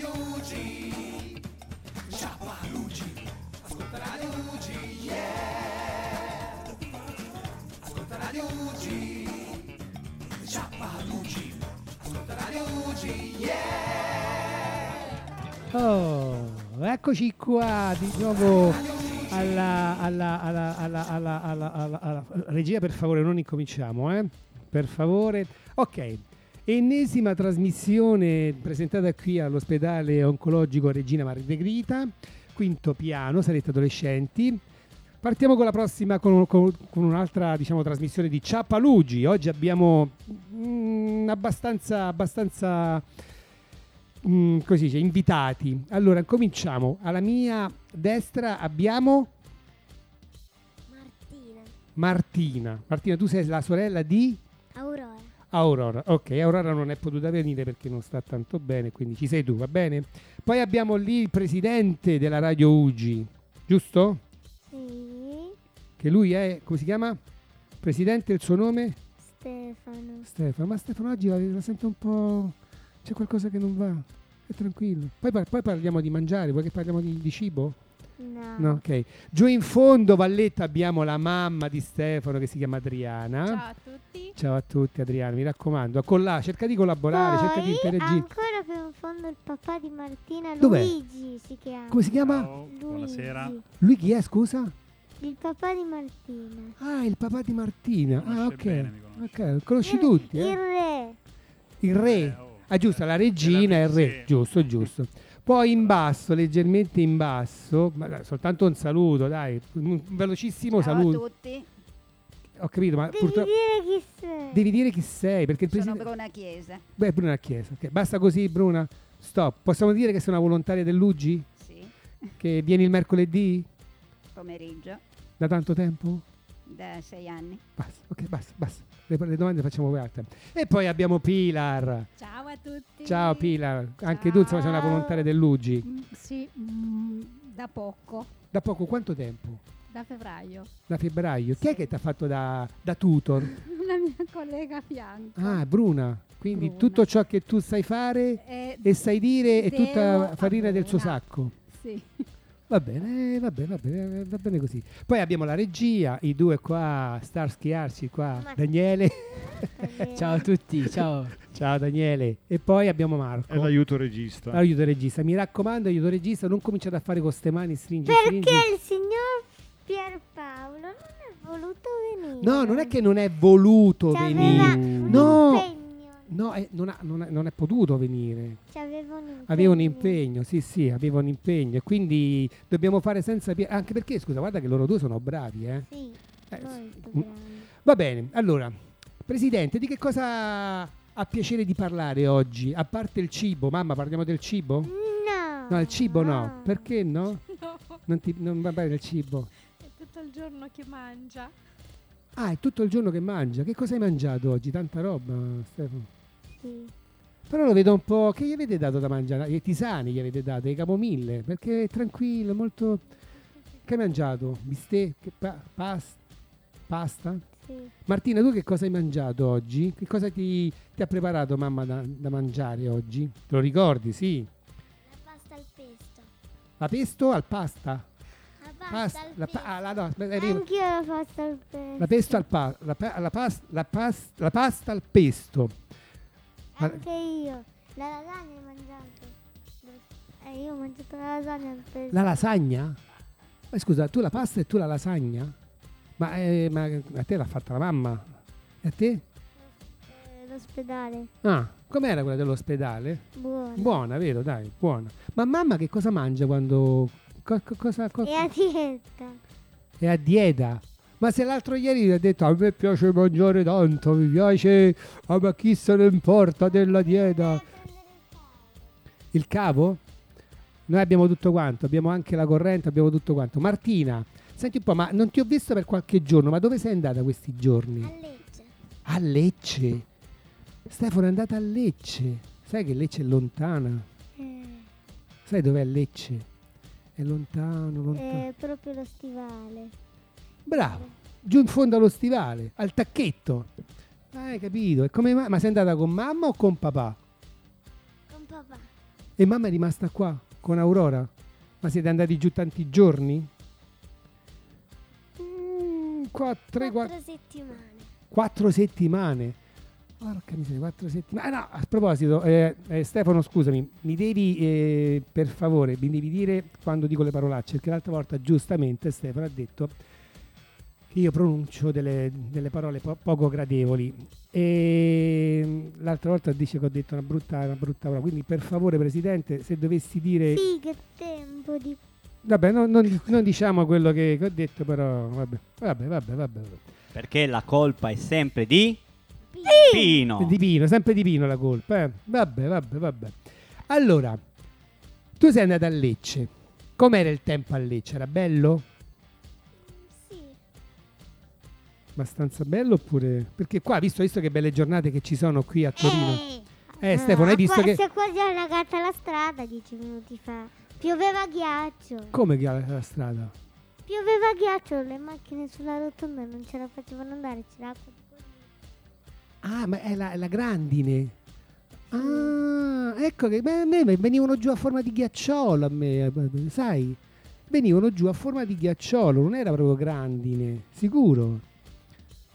Radio UG. Ciapa UG. Ascolta Radio UG, yeah. Ascolta Radio UG. Ciapa UG. Ascolta Radio UG, yeah. Oh, eccoci qua di nuovo alla, alla, alla- alla- regia, per favore, non incominciamo, eh? Per favore. Ok, ennesima trasmissione presentata qui all'ospedale oncologico Regina Margherita, quinto piano, sarete adolescenti. Partiamo con la prossima, con, con- con un'altra diciamo, trasmissione di Ciappalugi. Oggi abbiamo mm, abbastanza, abbastanza mm, così dice, invitati. Allora, cominciamo. Alla mia destra abbiamo Martina. Martina. Martina, tu sei la sorella di Aurora. Ok, Aurora non è potuta venire perché non sta tanto bene, quindi ci sei tu, va bene? Poi abbiamo lì il presidente della Radio UGI, giusto? Sì. Che lui è, come si chiama? Presidente, il suo nome? Stefano. Stefano. Ma Stefano oggi la, la sento un po'... C'è qualcosa che non va. È tranquillo. Poi, poi parliamo di mangiare, vuoi che parliamo di, di cibo? No. No, ok. Giù in fondo, Valletta, abbiamo la mamma di Stefano che si chiama Adriana. Ciao a tutti. Ciao a tutti, Adriana, mi raccomando. Con la, cerca di collaborare, cerca di Poi interagire. ancora più in fondo il papà di Martina, Dov'è? Luigi si chiama. Come si chiama? Ciao, Luigi. buonasera. Lui chi è, scusa? Il papà di Martina. Ah, il papà di Martina. Ah, ok. bene. Ok, conosci Il- tutti, Il eh? re. Il re. Eh, oh. Ah, giusto, la regina e il re. Giusto, giusto. Poi in basso, leggermente in basso, ma soltanto un saluto, dai, un velocissimo Ciao saluto. a tutti. Ho capito, ma Devi purtroppo dire chi sei. devi dire chi sei, perché il Sono presidente Bruna Chiesa. Beh, Bruna Chiesa. ok. Basta così, Bruna. Stop. Possiamo dire che sei una volontaria dell'UGI? Sì. Che vieni il mercoledì? Pomeriggio Da tanto tempo? da sei anni. Basta, ok, basta, basta. Le, le domande facciamo altre. E poi abbiamo Pilar. Ciao a tutti. Ciao Pilar, anche tu insomma sei una volontaria dell'UGI. Mm, sì, mm, da poco, Da poco quanto tempo? da febbraio. Da febbraio. Chi è Sì. che ti ha fatto da, da tutor? Una mia collega a fianco. Ah, Bruna. Quindi Bruna. tutto ciò che tu sai fare E- e sai dire è tutta farina del suo sacco. Sì. Va bene, va bene, va bene, va bene così. Poi abbiamo la regia, i due qua, Starsky Arci qua, Ma- Daniele. Ciao a tutti, ciao. Ciao Daniele. E poi abbiamo Marco. È l'aiuto regista. Aiuto regista. Mi raccomando, aiuto regista, non cominciate a fare con ste mani, stringi, stringi. Perché il signor Pierpaolo non è voluto venire. No, non è che non è voluto C'aveva venire. un No. No, eh, non, ha- non ha- non è potuto venire. C'aveva un impegno. Aveva un impegno, sì, sì, aveva un impegno. E quindi dobbiamo fare senza... pie- Anche perché, scusa, guarda che loro due sono bravi, eh. Sì, Eh, molto mm. Va bene, allora, Presidente, di che cosa ha piacere di parlare oggi? A parte il cibo, mamma, parliamo del cibo? No. No, il cibo no. Perché no? No, Non, ti, non va bene il cibo? è tutto il giorno che mangia. Ah, è tutto il giorno che mangia. Che cosa hai mangiato oggi? Tanta roba, Stefano. Sì. Però lo vedo un po'. Che gli avete dato da mangiare? I tisani gli avete dato, i camomille. Perché è tranquillo, molto. Che hai mangiato? Bistecche? Pa- pas- pasta? Sì. Martina, tu che cosa hai mangiato oggi? Che cosa ti, ti ha preparato mamma da, da mangiare oggi? Te lo ricordi, sì? La pasta al pesto. La pesto al pasta? La pasta Pasta, al la, pesto. ah, la- no, aspetta. Anch'io la pasta al pesto. la pesto al pa- la, pa- la pas- la pas- la pasta al pesto. Anche io. La lasagna ho mangiato. Eh, io ho mangiato la lasagna pesto. La lasagna? Ma scusa, tu la pasta e tu la lasagna? Ma, eh, ma a te l'ha fatta la mamma? E a te? Eh, l'ospedale. Ah, com'era quella dell'ospedale? Buono. Buona, vero? Dai, buona. Ma mamma che cosa mangia quando... co- co- cosa, co- E a dieta. è a dieta? Ma se l'altro ieri ha detto a me piace mangiare tanto, mi piace, ah, ma chi se ne importa della dieta? Il cavo? Noi abbiamo tutto quanto, abbiamo anche la corrente, abbiamo tutto quanto. Martina, senti un po', ma non ti ho visto per qualche giorno, ma dove sei andata questi giorni? A Lecce. A Lecce. Stefano è andata a Lecce. Sai che Lecce è lontana? Eh, Sai dov'è Lecce? È lontano, lontano. è proprio lo stivale. Bravo, giù in fondo allo stivale, al tacchetto. Ah, Hai capito? E come mai? Ma sei andata con mamma o con papà? Con papà. E mamma è rimasta qua con Aurora? Ma siete andati giù tanti giorni? Mm, Quattro quattro, settimane. quattro settimane. Porca miseria, quattro settimane. Ah, no, a proposito, eh, eh, Stefano, scusami, mi devi, eh, per favore, mi devi dire quando dico le parolacce, perché l'altra volta giustamente Stefano ha detto che io pronuncio delle, delle parole po- poco gradevoli e mm, l'altra volta dice che ho detto una brutta, una brutta parola, quindi per favore Presidente, se dovessi dire... Sì, che tempo di... Vabbè, no- non, non diciamo quello che, che ho detto, però vabbè, vabbè, vabbè, vabbè. vabbè. Perché la colpa è sempre di Pino. Di Pino, sempre di Pino la colpa. eh. Vabbè, vabbè, vabbè. Allora, tu sei andata a Lecce. Com'era il tempo a Lecce? Era bello? Abbastanza bello oppure... Perché qua, visto, visto che belle giornate che ci sono qui a Torino. Eh, Eh, Stefano, hai visto qua- che... Si è quasi allagata la strada dieci minuti fa. Pioveva ghiaccio. Come che la, strada? Pioveva ghiaccio, le macchine sulla rotonda non ce la facevano andare, c'era acqua. Ah, ma è la, è la grandine. Ah, ecco che beh, a me venivano giù a forma di ghiacciolo, a me, eh, sai? Venivano giù a forma di ghiacciolo, non era proprio grandine, sicuro.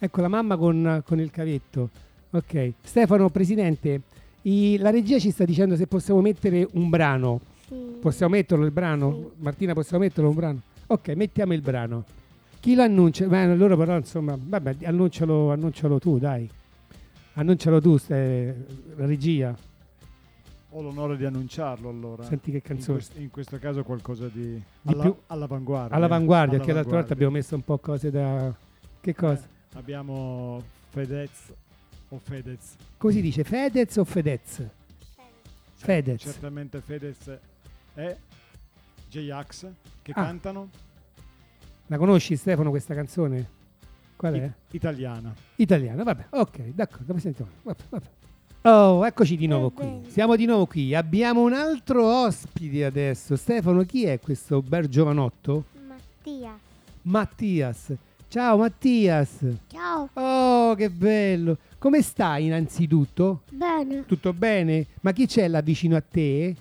Ecco la mamma con, con il cavetto. Ok, Stefano, presidente, i- la regia ci sta dicendo se possiamo mettere un brano. Sì. Possiamo metterlo il brano? Martina, possiamo metterlo un brano? Ok, mettiamo il brano. Chi lo annuncia? Beh, loro però, insomma, vabbè, annuncialo, annuncialo tu, dai. Annuncialo tu, ste- la regia. Ho l'onore di annunciarlo allora. Senti che in, canzone. quest- in questo caso qualcosa di, Di alla- più- all'avanguardia. All'avanguardia, che l'altra volta abbiamo messo un po' cose da... Che cosa? Eh, abbiamo Fedez o Fedez. Come si dice? Fedez o Fedez? Fedez. Certamente Fedez e J-Ax che Ah. cantano La conosci Stefano questa canzone? Qual è? i- italiana. Italiana, vabbè, ok, d'accordo, sentiamo. Vabbè, vabbè. Oh, eccoci di nuovo qui. Siamo di nuovo qui. Abbiamo un altro ospite adesso. Stefano, chi è questo bel giovanotto? Mattia. Mattias. Ciao Mattias. Ciao. Oh, che bello. Come stai innanzitutto? Bene. Tutto bene? Ma chi c'è là vicino a te?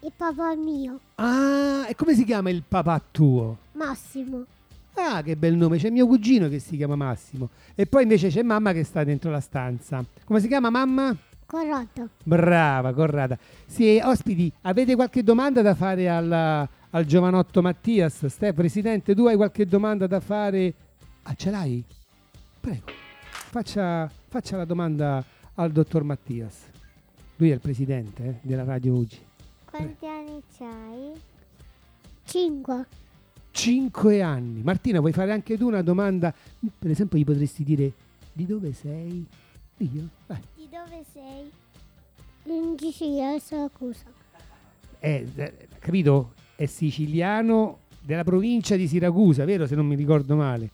Il papà mio. Ah, e come si chiama il papà tuo? Massimo. Ah, che bel nome. C'è mio cugino che si chiama Massimo. E poi invece c'è mamma che sta dentro la stanza. Come si chiama mamma? Corrotto. Brava, Corrada. Sì, ospiti, avete qualche domanda da fare al, al giovanotto Mattias? Ste, Presidente, tu hai qualche domanda da fare? Ah, ce l'hai? Prego, faccia, faccia la domanda al dottor Mattias. Lui è il presidente eh, della Radio UGI. Quanti anni c'hai? Cinque. Cinque anni. Martina, vuoi fare anche tu una domanda? Per esempio, gli potresti dire di dove sei? Io? Vai. Di dove sei? In Sicilia, Siracusa. è, eh, capito? È siciliano della provincia di Siracusa, vero? Se non mi ricordo male.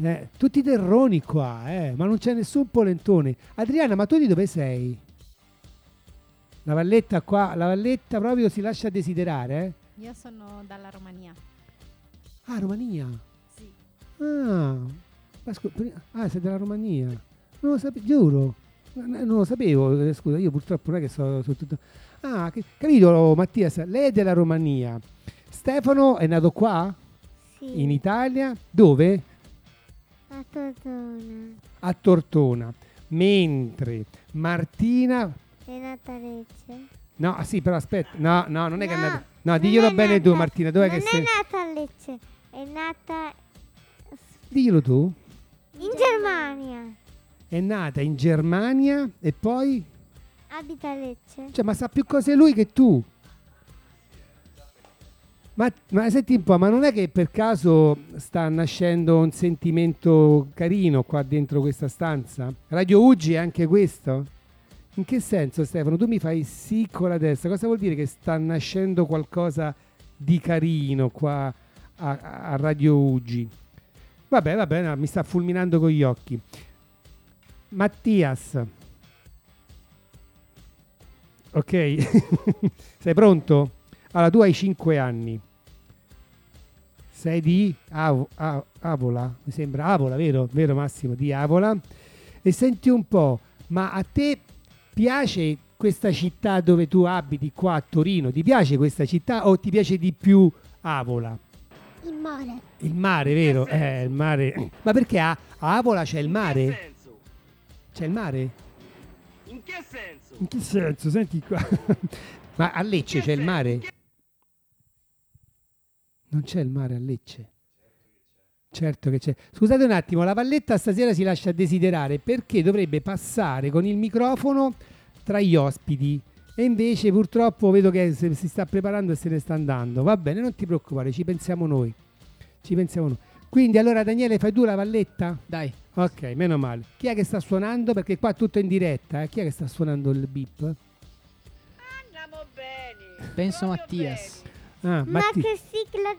Eh, tutti terroni qua, eh, ma non c'è nessun polentone. Adriana, ma tu di dove sei? La valletta qua, la valletta proprio si lascia desiderare, eh? Io sono dalla Romania. Ah, Romania. Sì. Ah, ah, sei della Romania. Non lo sapevo, giuro. Non lo sapevo, eh, scusa, io purtroppo non è che so, so tutto. Ah, che- capito Mattias, lei è della Romania. Stefano è nato qua? Sì. In Italia? Dove? A Totona. A Tortona. Mentre Martina... È nata a Lecce. No, ah, sì, però aspetta. No, no, non è che è nata... No, non diglielo è bene tu nata- Martina, dov'è non che è sei? nata a Lecce. È nata Diglielo tu. in Germania. È nata in Germania e poi... Abita a Lecce. Cioè, ma sa più cose lui che tu. Ma, ma senti un po', ma non è che per caso sta nascendo un sentimento carino qua dentro questa stanza? Radio Uggi è anche questo? In che senso Stefano? Tu mi fai sì con la destra, cosa vuol dire che sta nascendo qualcosa di carino qua a, a Radio Uggi? Vabbè, vabbè, no, mi sta fulminando con gli occhi. Mattias. Ok, sei pronto? Allora, tu hai 5 anni. Sei di Avo- A- Avola, mi sembra Avola, vero? Vero Massimo? Di Avola. E senti un po', ma a te piace questa città dove tu abiti qua a Torino, ti piace questa città o ti piace di più Avola? Il mare. Il mare, vero? Eh, il mare. Ma perché a, a Avola c'è il mare? C'è il mare? In che senso? In che senso? Senti qua. Ma a Lecce c'è il mare? Non c'è il mare a Lecce. Certo che c'è. Scusate un attimo, la Valletta stasera si lascia desiderare perché dovrebbe passare con il microfono tra gli ospiti e invece purtroppo vedo che si sta preparando e se ne sta andando. Va bene, non ti preoccupare, ci pensiamo noi. Ci pensiamo noi. Quindi allora Daniele fai tu la Valletta? Dai, Ok, meno male. Chi è che sta suonando? Perché qua tutto è in diretta. eh. Chi è che sta suonando il beep? Andiamo bene. penso proprio Mattias. Ah, Ma Matti- che sigla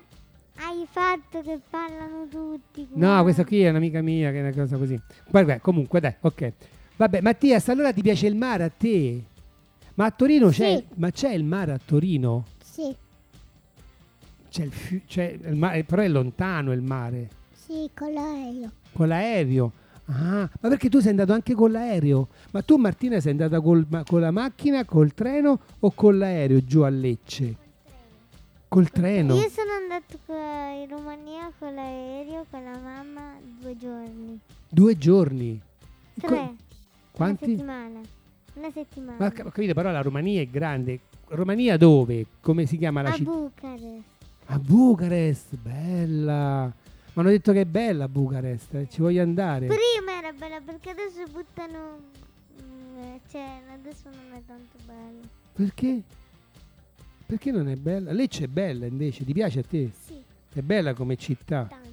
hai fatto che parlano tutti? No, questa qui è un'amica mia che è una cosa così. Vabbè, comunque, dai, ok. Vabbè, Mattias, allora ti piace il mare a te? Ma a Torino c'è, Sì. ma c'è il mare a Torino? Sì, C'è il, fiu- c'è il mare, però è lontano il mare. sì, con l'aereo. Con l'aereo. Ah, ma perché tu sei andato anche con l'aereo? Ma tu Martina sei andata col- ma- con la macchina, col treno o con l'aereo giù a Lecce? Col treno? Io sono andato in Romania con l'aereo con la mamma due giorni. Due giorni. Tre. Co- Una quanti? settimana. Una settimana. Ma ho cap- ho capito, però la Romania è grande. Romania dove? Come si chiama la a città? Bucarest. A Bucarest, bella. Mi hanno detto che è bella Bucarest, eh, ci voglio andare. Prima era bella perché adesso buttano... mm, eh, Cioè, adesso non è tanto bello. Perché? Perché non è bella? Lecce è bella invece, ti piace a te? Sì, È bella come città. tanto.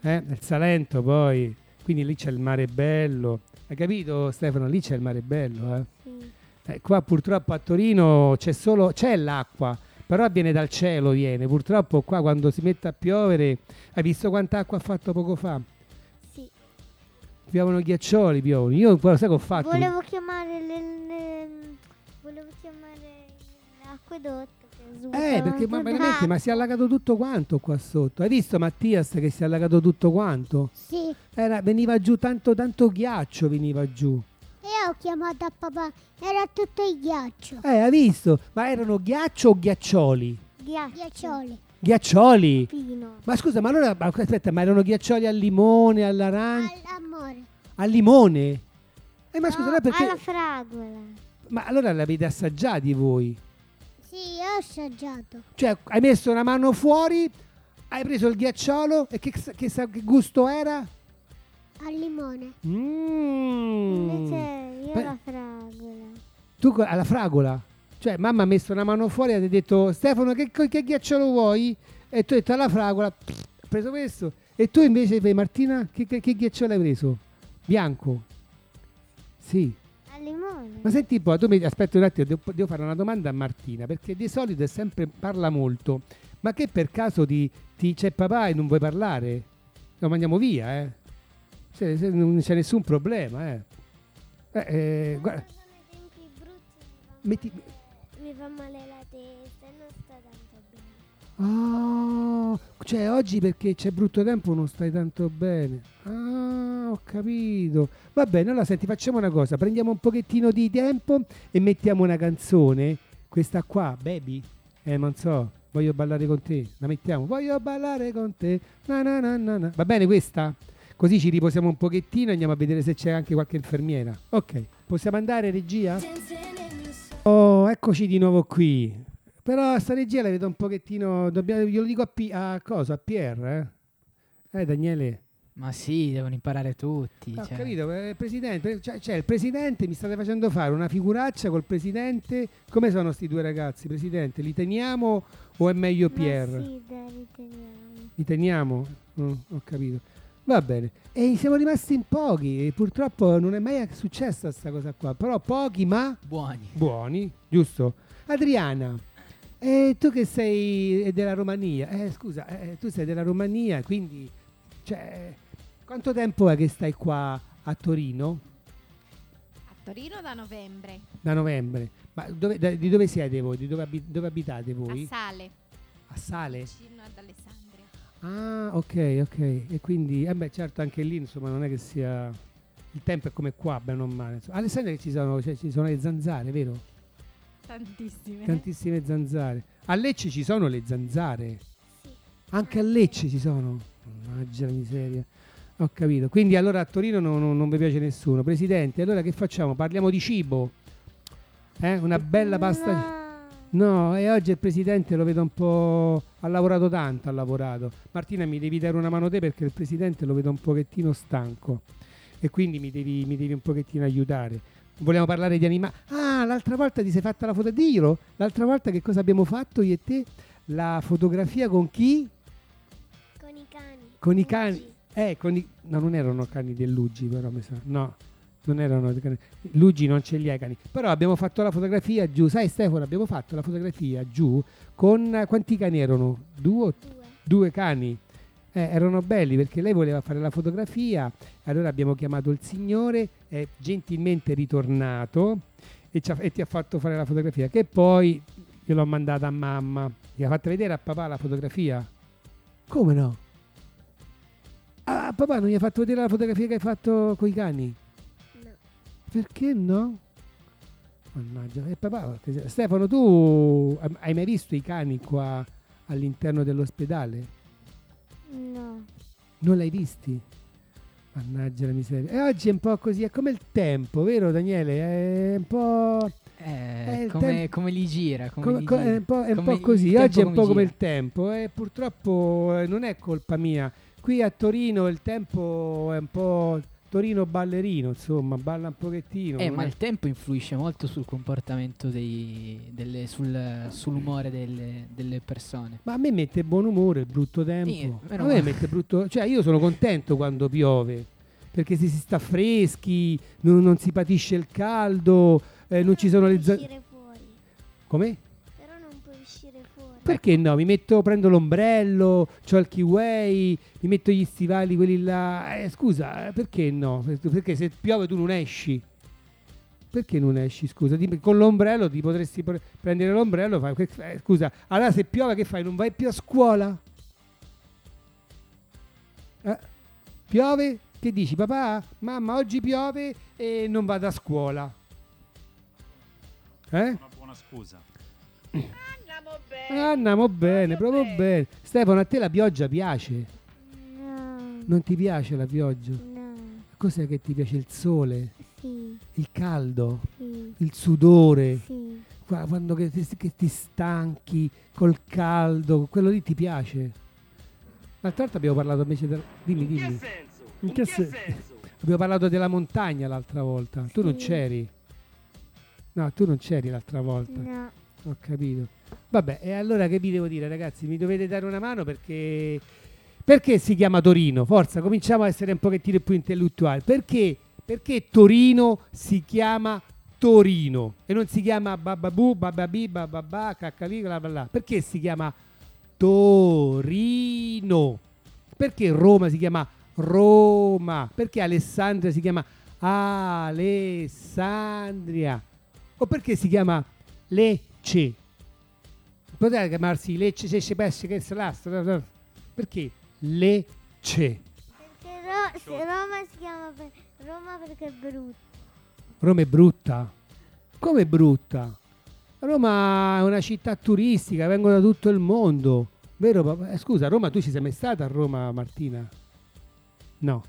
Eh? Nel Salento poi, quindi lì c'è il mare bello. Hai capito Stefano? Lì c'è il mare bello, eh? Sì. Eh, qua purtroppo a Torino c'è solo c'è l'acqua, però viene dal cielo, viene. Purtroppo qua quando si mette a piovere, hai visto quanta acqua ha fatto poco fa? Sì. Piovono ghiaccioli, piovono. Io poi sai che ho fatto? Volevo chiamare le, le- volevo chiamare l'acquedotto che Eh, perché ma veramente, ma si è allagato tutto quanto qua sotto. Hai visto Mattias che si è allagato tutto quanto? Sì, Era- veniva giù tanto tanto ghiaccio, veniva giù. e ho chiamato a papà, era tutto il ghiaccio. Eh, hai visto? Ma erano ghiaccio o ghiaccioli? Ghiaccioli. Ghiaccioli. Pino. Ma scusa, ma allora ma aspetta, ma erano ghiaccioli al limone, all'arancia? All'amore. Al limone? Eh, ma scusa, No, allora perché alla fragola. Ma allora l'avete assaggiati voi? Sì, ho assaggiato. Cioè, hai messo una mano fuori, hai preso il ghiacciolo e che, che che gusto era? Al limone. Mm. Invece io Beh. la fragola. Tu alla fragola? Cioè, mamma ha messo una mano fuori e ti ha detto Stefano, che, che ghiacciolo vuoi? E tu hai detto alla fragola, ho preso questo. E tu invece, Martina, che, che, che ghiacciolo hai preso? Bianco? Sì. Ma senti un po', tu mi aspetta un attimo, devo, devo fare una domanda a Martina, perché di solito è sempre parla molto. Ma che per caso ti, ti- c'è papà e non vuoi parlare? Lo mandiamo via, eh? Se- se non c'è nessun problema, eh. Eh, eh, guarda, metti... mi fa male la testa Ah, cioè oggi perché c'è brutto tempo non stai tanto bene. Ah, ho capito. Va bene, allora senti, facciamo una cosa, prendiamo un pochettino di tempo e mettiamo una canzone. Questa qua, Baby. Eh, non so, voglio ballare con te. La mettiamo. Voglio ballare con te. Na na na na na. Va bene questa? Così ci riposiamo un pochettino e andiamo a vedere se c'è anche qualche infermiera. Ok, possiamo andare regia? Oh, eccoci di nuovo qui. Però sta regia la vedo un pochettino. Dobbiamo, glielo dico a, P- a cosa? A Pierre? Eh, eh Daniele. Ma sì, devono imparare tutti. Ho cioè. capito, il presidente. Cioè, cioè, il presidente mi state facendo fare una figuraccia col presidente. Come sono sti due ragazzi, presidente? Li teniamo o è meglio Pierre? Ma sì, dai, riteniamo. Li teniamo? Mm, ho capito. Va bene. E siamo rimasti in pochi. E purtroppo non è mai successa questa cosa qua. Però pochi, ma Buoni. buoni, giusto? Adriana, eh, tu che sei della Romania, eh, scusa, eh, tu sei della Romania, quindi cioè, quanto tempo è che stai qua a Torino? A Torino da novembre, Da novembre. Ma dove- da- di dove siete voi? Di dove, abi- dove abitate voi? a Sale, A Sale? vicino ad Alessandria. Ah, ok, ok. E quindi, eh beh, certo, anche lì, insomma, non è che sia... il tempo è come qua, bene o male. insomma. Alessandria ci sono, cioè, ci sono le zanzare, vero? Tantissime. Tantissime zanzare. A Lecce ci sono le zanzare. Sì. Anche a Lecce ci sono. Mannaggia la miseria. Ho capito. Quindi allora a Torino non, non, non vi piace nessuno. Presidente, allora che facciamo? Parliamo di cibo. Eh? Una bella pasta. No. No, e oggi il presidente lo vedo un po'. Ha lavorato tanto, ha lavorato. Martina, mi devi dare una mano te perché il presidente lo vedo un pochettino stanco. E quindi mi devi, mi devi un pochettino aiutare. Vogliamo parlare di animali. Ah, l'altra volta ti sei fatta la foto. Dillo! L'altra volta che cosa abbiamo fatto io e te? La fotografia con chi? Con i cani. Con i cani. Eh, con i... No, non erano cani dell'Uggi, però mi sa. No, non erano cani. L'Uggi non ce li ha i cani. Però abbiamo fatto la fotografia giù. Sai Stefano, abbiamo fatto la fotografia giù con... Quanti cani erano? Due Due. due cani. Eh, erano belli perché lei voleva fare la fotografia, allora abbiamo chiamato il signore, è gentilmente ritornato e, ci ha- e ti ha fatto fare la fotografia, che poi io l'ho mandata a mamma, gli ha fatto vedere a papà la fotografia. Come no? Ah, papà non gli ha fatto vedere la fotografia che hai fatto con i cani? No. Perché no? Mannaggia, e papà, Stefano, tu hai mai visto i cani qua all'interno dell'ospedale? No. Non l'hai visti? Mannaggia la miseria. E oggi è un po' così, è come il tempo, vero Daniele? È un po'... Eh, come, tempo- come li gira, come come- li gira. è un po', è un Come po' così. Oggi è un po' come gira. il tempo e purtroppo eh, non è colpa mia. Qui a Torino il tempo è un po' Torino ballerino, insomma, balla un pochettino. Eh, ma è- il tempo influisce molto sul comportamento dei, delle, sul, sull'umore delle, delle persone. Ma a me mette buon umore il brutto Sì, tempo. a meno me mette brutto. Cioè, io sono contento quando piove. Perché si, si sta freschi, non, non si patisce il caldo, eh, non ci sono le fuori. Come? Però non puoi uscire fuori. Perché no? Mi metto, prendo l'ombrello, ho il kiwi, mi metto gli stivali, quelli là. Eh, scusa, eh, perché no? Perché se piove tu non esci. Perché non esci? Scusa, con l'ombrello ti potresti pre- prendere l'ombrello. Fai, eh, scusa, allora se piove che fai? Non vai più a scuola? Eh, piove? Che dici, papà? Mamma, oggi piove e non vado a scuola. Eh? Una buona scusa. Andiamo bene. Ah, andiamo bene, Proprio proprio bene. Stefano, a te la pioggia piace? No. Non ti piace la pioggia? No. Cos'è che ti piace? Il sole, Sì. il caldo, Sì. il sudore, Sì. qua- quando che ti, che ti stanchi col caldo, quello lì ti piace? L'altra volta abbiamo parlato invece del... Dimmi, In che dimmi. senso? In che che se- senso? Abbiamo parlato della montagna l'altra volta. Tu non Sì. c'eri. No, tu non c'eri l'altra volta. No. Ho capito. Vabbè, e allora che vi devo dire, ragazzi? Mi dovete dare una mano perché. Perché si chiama Torino? Forza, cominciamo a essere un pochettino più intellettuali. Perché? Perché Torino si chiama Torino e non si chiama Bababu, Bababi, Bababà, Caccalì, bla bla bla. Perché si chiama Torino? Perché Roma si chiama Roma? Perché Alessandria si chiama Alessandria? O perché si chiama Lecce? Poteva chiamarsi Lecce, Cesce, Pesce, che se l'asta. Perché Lecce? Perché Ro- se Roma si chiama per- Roma perché è brutta. Roma è brutta. Come è brutta? Roma è una città turistica, vengono da tutto il mondo. Vero? papà? Eh, scusa, Roma, tu ci sei mai stata a Roma, Martina? No,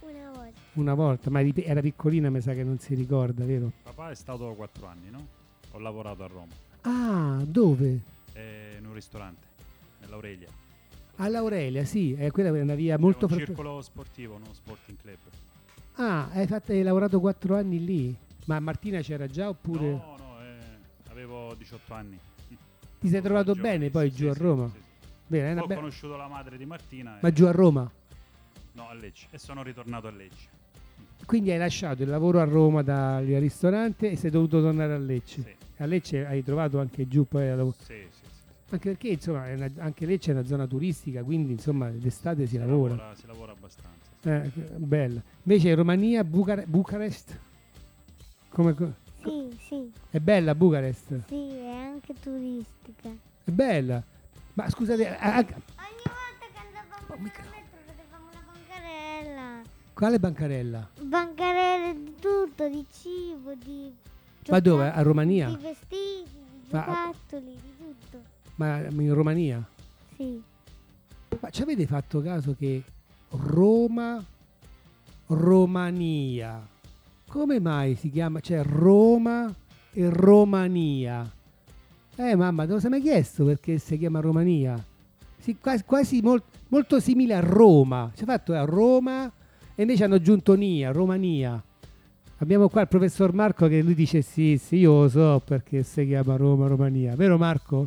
Una volta. una volta, ma era piccolina, mi sa che non si ricorda, vero? Papà è stato quattro anni, no? Ho lavorato a Roma, Ah, dove? eh, in un ristorante, nell'Aurelia. All'Aurelia, sì, eh, quella è una via molto È un fre- circolo sportivo, no? Sporting club. Ah, hai, fatto- hai lavorato quattro anni lì? Ma Martina c'era già oppure No, no, eh, avevo 18 anni. ti sei trovato Giovane, bene poi sì, giù a sì, Roma? sì. Bene, è Ho be- conosciuto la madre di Martina. Ma e- giù a Roma? No, a Lecce. E sono ritornato a Lecce. Quindi hai lasciato il lavoro a Roma dal ristorante e sei dovuto tornare a Lecce. Sì, A Lecce hai trovato anche giù poi la lav- sì, sì. sì. anche perché insomma una- anche Lecce è una zona turistica, quindi insomma d'estate si, lavora. Si lavora abbastanza. Eh, bella. Invece Romania, Bucare- Bucarest? Come co- Sì, sì, è bella Bucarest? sì, è anche turistica. È bella. Ma scusate, a- a- Ogni volta che andavamo Oh, metro vedevamo la bancarella. Quale bancarella? Bancarelle di tutto, di cibo, di... Ma dove? A Romania? Di vestiti, Ma- giocattoli, di tutto. Ma in Romania? Sì. Ma ci avete fatto caso che Roma, Romania, come mai si chiama? Cioè Roma e Romania. Eh mamma, te lo sei mai chiesto perché si chiama Romania? Sì, quasi, quasi mol- molto simile a Roma. Ci ha fatto a Roma e invece hanno aggiunto Nia, Romania. Abbiamo qua il professor Marco che lui dice sì, sì, io lo so perché si chiama Roma, Romania. Vero Marco?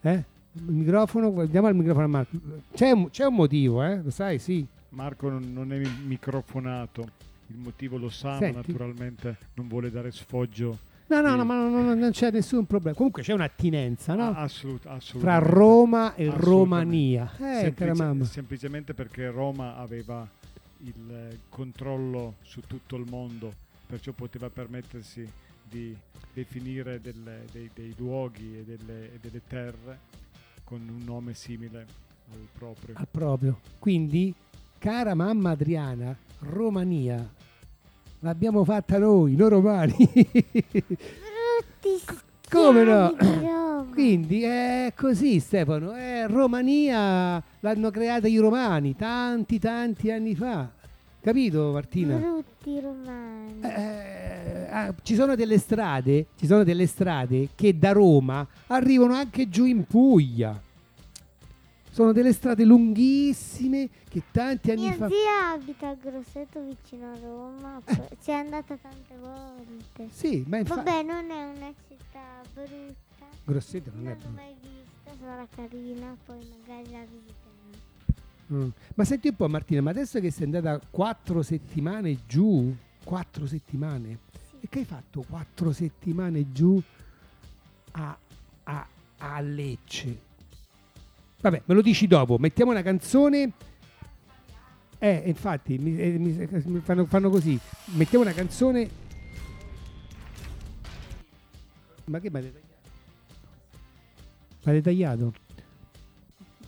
Eh? Il microfono, guardiamo al microfono a Marco. C'è un, c'è un motivo, eh? Lo sai, sì. Marco non, non è microfonato, il motivo lo sa, Senti. ma naturalmente non vuole dare sfoggio. No, no, no, ma non, non- non c'è nessun problema. Comunque c'è un'attinenza, no? Ah, assolut- Fra assolutamente. Roma e. Romania. Eh, Semplice- cara mamma. semplicemente perché Roma aveva il eh, controllo su tutto il mondo, perciò poteva permettersi di definire delle- dei, dei luoghi e delle, e delle terre con un nome simile al proprio. Ah, proprio. Quindi, cara mamma Adriana, Romania. L'abbiamo fatta noi, noi romani. Brutti Come no? Roma. Quindi è così Stefano, è Romania l'hanno creata i romani tanti tanti anni fa. Capito Martina? Brutti romani. Eh, ah, ci sono delle strade, ci sono delle strade che da Roma arrivano anche giù in Puglia. Sono delle strade lunghissime che tanti anni Mia fa zia abita a Grosseto vicino a Roma, ci è andata tante volte. Sì, ma infatti Vabbè, non è una città brutta. Grosseto non Non è l'ho brutto. mai vista, sarà carina, poi magari la visiterò. Mm. Ma senti un po' Martina, ma adesso che sei andata quattro settimane giù, quattro settimane, e che hai fatto quattro settimane giù a, a- a Lecce? Vabbè, me lo dici dopo, mettiamo una canzone. Eh, infatti, mi, eh, mi- mi fanno, fanno così, mettiamo una canzone. Ma che mi avete tagliato?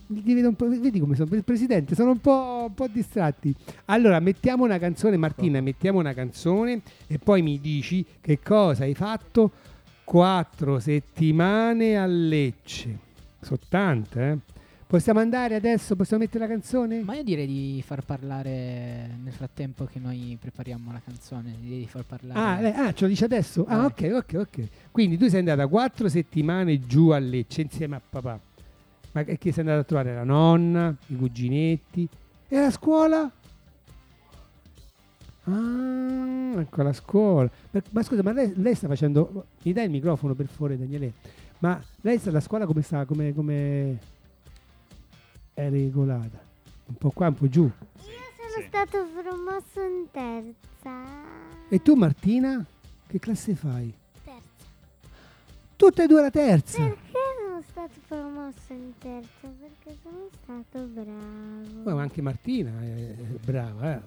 Vedi come sono il presidente, sono un po', un po' distratti. Allora, mettiamo una canzone, Martina, mettiamo una canzone e poi mi dici che cosa hai fatto quattro settimane a Lecce. Sono tante, eh? Possiamo andare adesso? Possiamo mettere la canzone? Ma io direi di far parlare nel frattempo che noi prepariamo la canzone. Direi di far parlare. Ah, ah, ce lo dice adesso? Ah, Vai. ok, ok, ok. Quindi tu sei andata quattro settimane giù a Lecce insieme a papà. Ma che sei andata a trovare la nonna, i cuginetti? E la scuola? Ah, ecco la scuola. Ma scusa, ma lei, lei sta facendo... Mi dai il microfono per favore, Daniele? Ma lei sta alla scuola come sta? Come, come è regolata? Un po' qua, un po' giù. Sono stato promosso in terza. E tu Martina? Che classe fai? Terza. Tutte e due la terza. Perché sono stato promosso in terza? Perché sono stato bravo. Ma anche Martina è è brava, eh?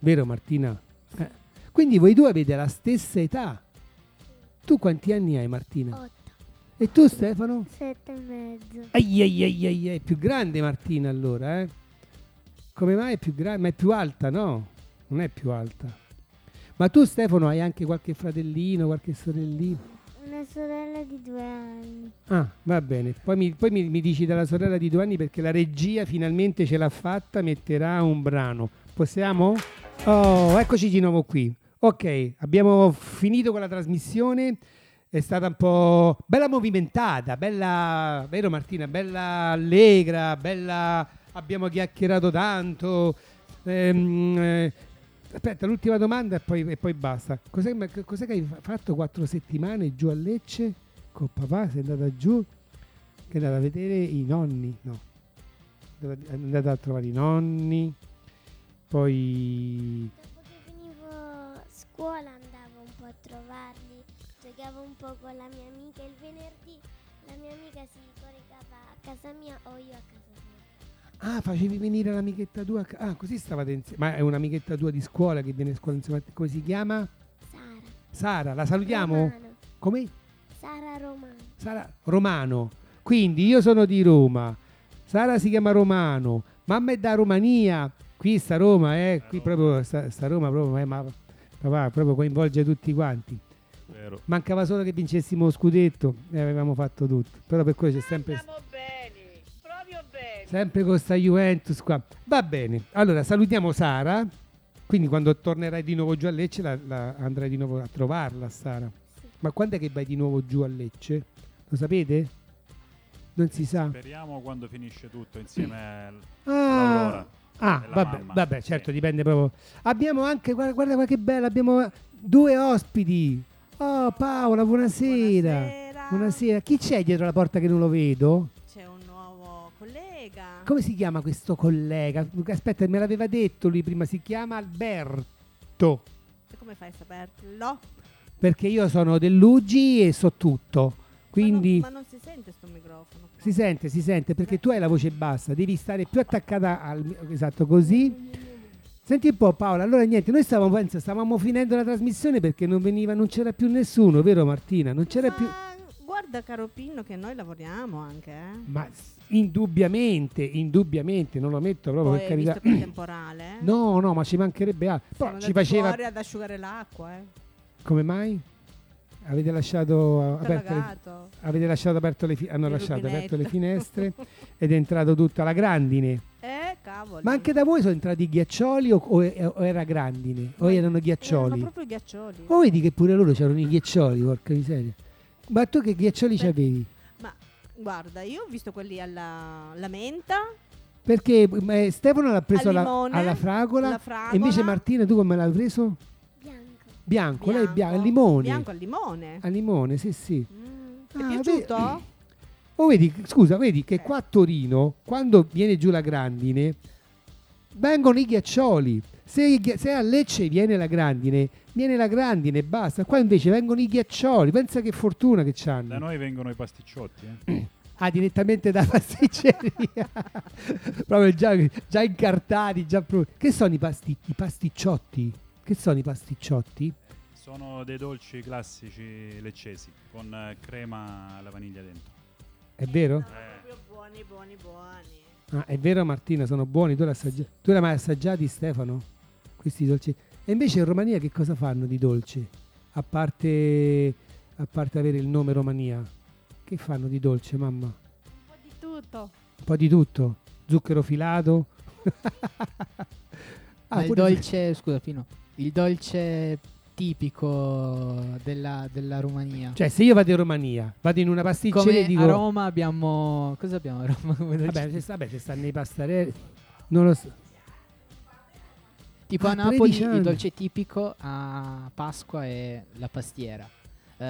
vero Martina? Eh. Quindi voi due avete la stessa età. Tu quanti anni hai Martina? Otto. E tu Stefano? Sette e mezzo. Ai ai ai ai, ai, più grande Martina allora, eh? Come mai è più grande? Ma è più alta, no? Non è più alta. Ma tu Stefano hai anche qualche fratellino, qualche sorellino? Una sorella di due anni. Ah, va bene. Poi, mi, poi mi- mi dici della sorella di due anni perché la regia finalmente ce l'ha fatta, metterà un brano. Possiamo? Oh, eccoci di nuovo qui. Ok, abbiamo finito con la trasmissione. È stata un po' bella movimentata, bella, vero Martina? Bella allegra, bella. Abbiamo chiacchierato tanto. Ehm, eh, aspetta, l'ultima domanda e poi, e poi basta. Cos'è, cos'è che hai fa- fatto quattro settimane giù a Lecce? Con papà sei andata giù? Che è andata a vedere i nonni? No. È andata a trovare i nonni. Poi Dopo che finivo scuola andavo un po' a trovarli, giocavo un po' con la mia amica. Il venerdì la mia amica si coricava a casa mia o io a casa sua. Ah, facevi venire l'amichetta tua. a ca- Ah, così stavate insieme. Ma è un'amichetta tua di scuola che viene a scuola insieme a te. Come si chiama? Sara. Sara, la salutiamo? Romano. Come? Sara Romano. Sara Romano. Quindi io sono di Roma. Sara si chiama Romano. Mamma è da Romania. qui sta Roma, eh, qui proprio sta, sta Roma proprio, eh, ma papà, proprio coinvolge tutti quanti. Vero. Mancava solo che vincessimo lo scudetto e avevamo fatto tutto. Però per quello c'è sempre, Andiamo bene, proprio bene. sempre con sta Juventus qua. Va bene, allora salutiamo Sara. Quindi quando tornerai di nuovo giù a Lecce la, la- andrai di nuovo a trovarla, Sara. Ma quando è che vai di nuovo giù a Lecce? Lo sapete? Non si sa. Speriamo quando finisce tutto insieme al- Ah, ah, vabbè, mamma. vabbè, certo, Sì. dipende proprio. Abbiamo anche, guarda, guarda qua che bella, abbiamo due ospiti. Oh, Paola, buonasera. Buonasera. Buonasera. Chi c'è dietro la porta che non lo vedo? C'è un nuovo collega. Come si chiama questo collega? Aspetta, me l'aveva detto lui prima, si chiama Alberto. E come fai a saperlo? Perché io sono dell'UGI e so tutto. Quindi Ma non, ma non si sente sto microfono. qua. si sente, si sente, perché tu hai la voce bassa, devi stare più attaccata al... Esatto, così. Senti un po' Paola, allora niente, noi stavamo, pensa, stavamo finendo la trasmissione perché non veniva, non c'era più nessuno, vero Martina? Non c'era più... Ma guarda caro Pinno che noi lavoriamo anche, eh. Ma indubbiamente, indubbiamente, non lo metto proprio Poi per carità. visto che è temporale, eh. No, no, ma ci mancherebbe altro. Però ci faceva... ad asciugare l'acqua, eh. Come mai? Avete lasciato aperte le, avete lasciato aperto le fi- hanno Il lasciato aperte le finestre ed è entrato tutta la grandine. Eh, cavolo. Ma anche da voi sono entrati i ghiaccioli o, o- o era grandine? O erano ghiaccioli? Erano proprio i ghiaccioli. O vedi che pure loro c'erano i ghiaccioli, porca miseria. Ma tu che ghiaccioli Perché- c'avevi? Ma guarda, io ho visto quelli alla, alla menta, Perché eh, Stefano l'ha preso al alla, limone, alla fragola, la fragola, e invece Martina tu come l'hai preso? Bianco. Bianco, lei è bianco, al bianco, limone. Bianco al limone. Al limone, sì sì. Mm. Ti è Ah, piaciuto? Oh, vedi, scusa, vedi che qua a Torino, quando viene giù la grandine, vengono i ghiaccioli. Se, se a Lecce viene la grandine, viene la grandine e basta. Qua invece vengono i ghiaccioli. Pensa che fortuna che Da c'hanno. noi vengono i pasticciotti. eh. Ah, direttamente da pasticceria. Proprio già, già incartati, già pronti. Che sono i, pasti- i pasticciotti? Che sono i pasticciotti? Sono dei dolci classici leccesi con eh, crema alla vaniglia dentro. È vero? Eh, Proprio buoni, buoni, buoni. Ah, è vero Martina, sono buoni. Tu, l'hai tu l'hai mai assaggiati Stefano? Questi dolci. E invece in Romania che cosa fanno di dolce? A parte, a parte avere il nome Romania. Che fanno di dolce, mamma? Un Un po' di tutto. po' di tutto. Zucchero filato. Ah, il dolce, scusa Pino, il dolce tipico della, della Romania. Cioè, se io vado in Romania, vado in una pasticceria Come e dico... a Roma abbiamo... Cosa abbiamo a Roma? Vabbè, se, vabbè, se stanno nei pastarelli... Non lo so. tipo ah, a Napoli 13 anni. il dolce tipico a Pasqua è la pastiera. Eh,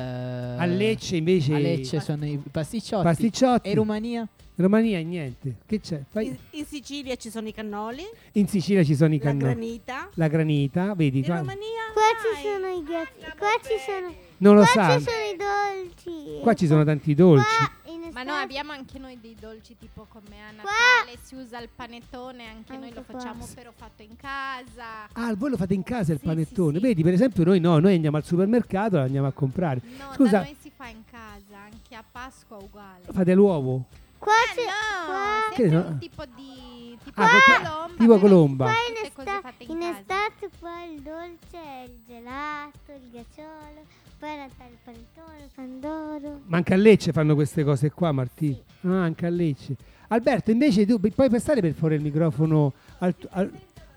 A Lecce invece... a Lecce sono i pasticciotti. Pasticciotti. E in Romania? In Romania niente. Che c'è? Fai- In, in Sicilia ci sono i cannoli, In Sicilia ci sono i la cannoli. granita. La granita, vedi? In qua- Romania Qua ci sono i ghiacci. Qua ci sono. Non lo Qua sa. ci sono i dolci. Qua ci sono tanti dolci. Qua Ma estate- noi abbiamo anche noi dei dolci tipo come a Qua- Natale si usa il panettone, anche, noi lo Anche qua. facciamo però fatto in casa. Ah, voi lo fate in casa il Sì, panettone. sì, sì. Vedi, per esempio, noi no, noi andiamo al supermercato e lo andiamo a comprare. No, Scusa. da noi si fa in casa, anche a Pasqua uguale. Fate l'uovo. Qua Eh, c'è. no, qua- Che no? un tipo di tipo Ah, colomba, tipo colomba. Qua in, esta- in in estate poi il dolce è il gelato, il ghiacciolo, poi a Natale il panettone, il pandoro. Ma anche a Lecce fanno queste cose qua, Martì. Ah, anche a Lecce. Alberto, invece tu puoi passare per fuori il microfono al, al-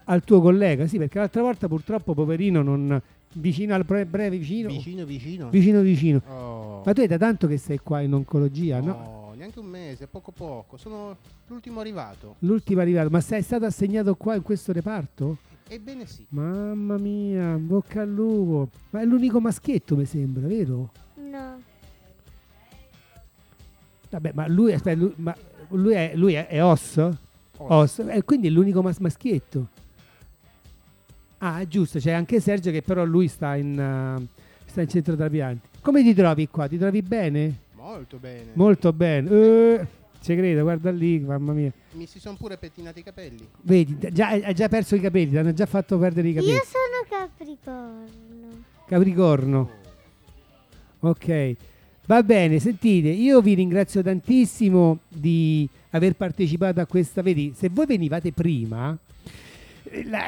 al tuo collega? Sì, perché l'altra volta purtroppo, poverino, non vicino al pre- breve vicino. Vicino, vicino. Vicino vicino. Oh. Ma tu è da tanto che sei qua in oncologia, no? No, neanche un mese, poco poco. Sono l'ultimo arrivato. L'ultimo arrivato. Ma sei stato assegnato qua in questo reparto? Ebbene sì. Mamma mia, bocca al lupo. Ma è l'unico maschietto, mi sembra, vero? No. Vabbè, ma lui, aspetta, lui, ma lui è, lui è, è os? Os. Eh, quindi è l'unico mas- maschietto. Ah, giusto, c'è anche Sergio che però lui sta in, eh, sta in centro trapianti. Come ti trovi qua? Ti trovi bene? Molto bene. Molto bene. Eh, credo, guarda lì, mamma mia. Mi si sono pure pettinati i capelli. Vedi, già, hai già perso i capelli, ti hanno già fatto perdere i capelli. Io sono Capricorno. Capricorno. Ok, va bene, sentite, io vi ringrazio tantissimo di aver partecipato a questa, vedi, se voi venivate prima, la,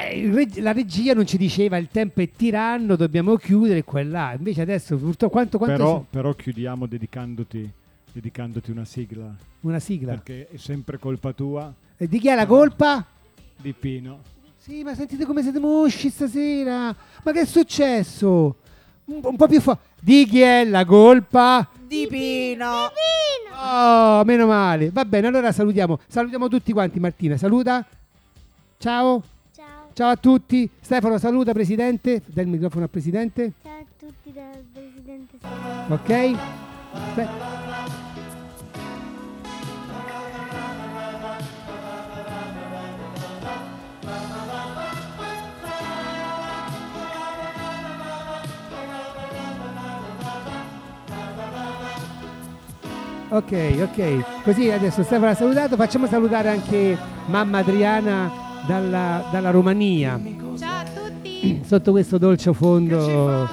la regia non ci diceva il tempo è tiranno, dobbiamo chiudere qua e là. Invece adesso purtroppo quanto, quanto Però, si- però chiudiamo dedicandoti, dedicandoti una sigla. una sigla. Perché è sempre colpa tua, E di chi è la colpa? di Pino. Sì, ma sentite come siete mosci stasera. Ma che è successo? Un, un po' più fuori. Di chi è la colpa? Di Pino. Oh, meno male. Va bene, allora salutiamo. Salutiamo tutti quanti, Martina. Saluta. Ciao. Ciao. Ciao a tutti. Stefano, saluta, presidente. Dai il microfono al presidente. Ciao a tutti dal presidente Ok. Beh, Ok, ok. Così adesso Stefano ha salutato. Facciamo salutare anche mamma Adriana dalla, dalla Romania. Ciao a tutti. Sotto questo dolce fondo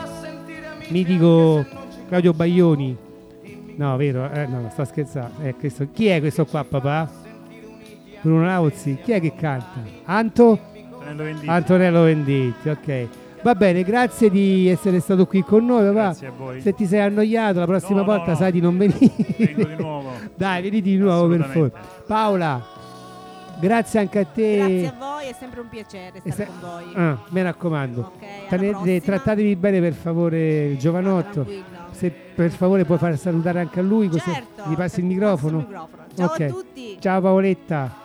mitico Claudio Baglioni. No, vero? Eh, no, sto scherzando. Eh, questo- Chi è questo qua, papà? Bruno Lauzzi. Chi è che canta? Anto? Antonello Venditti. Antonello Venditti, ok. Va bene, grazie di essere stato qui con noi, papà. Grazie a voi. Se ti sei annoiato, la prossima No, no, volta no. sai di non venire. Vengo di nuovo. Dai, vieni di nuovo per favore. Paola, grazie anche a te. Grazie a voi, è sempre un piacere stare se- con voi. Ah, mi raccomando. Ok, alla Tenete- prossima. trattatevi bene per favore il giovanotto. Tranquillo. Se per favore puoi far salutare anche a lui, così Certo, gli passi il microfono. il microfono. Ciao a Ok. tutti. Ciao Paoletta.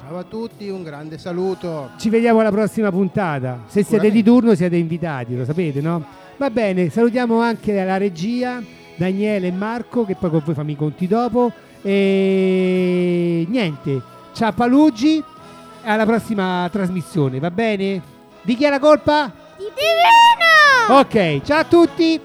Ciao a tutti, un grande saluto. Ci vediamo alla prossima puntata. Se siete di turno siete invitati, lo sapete, no? Va bene, salutiamo anche la regia, Daniele e Marco, che poi con voi fammi i conti dopo. E niente, ciao Palugi, alla prossima trasmissione, va bene? Di chi è la colpa? Di Pino! Ok, ciao a tutti.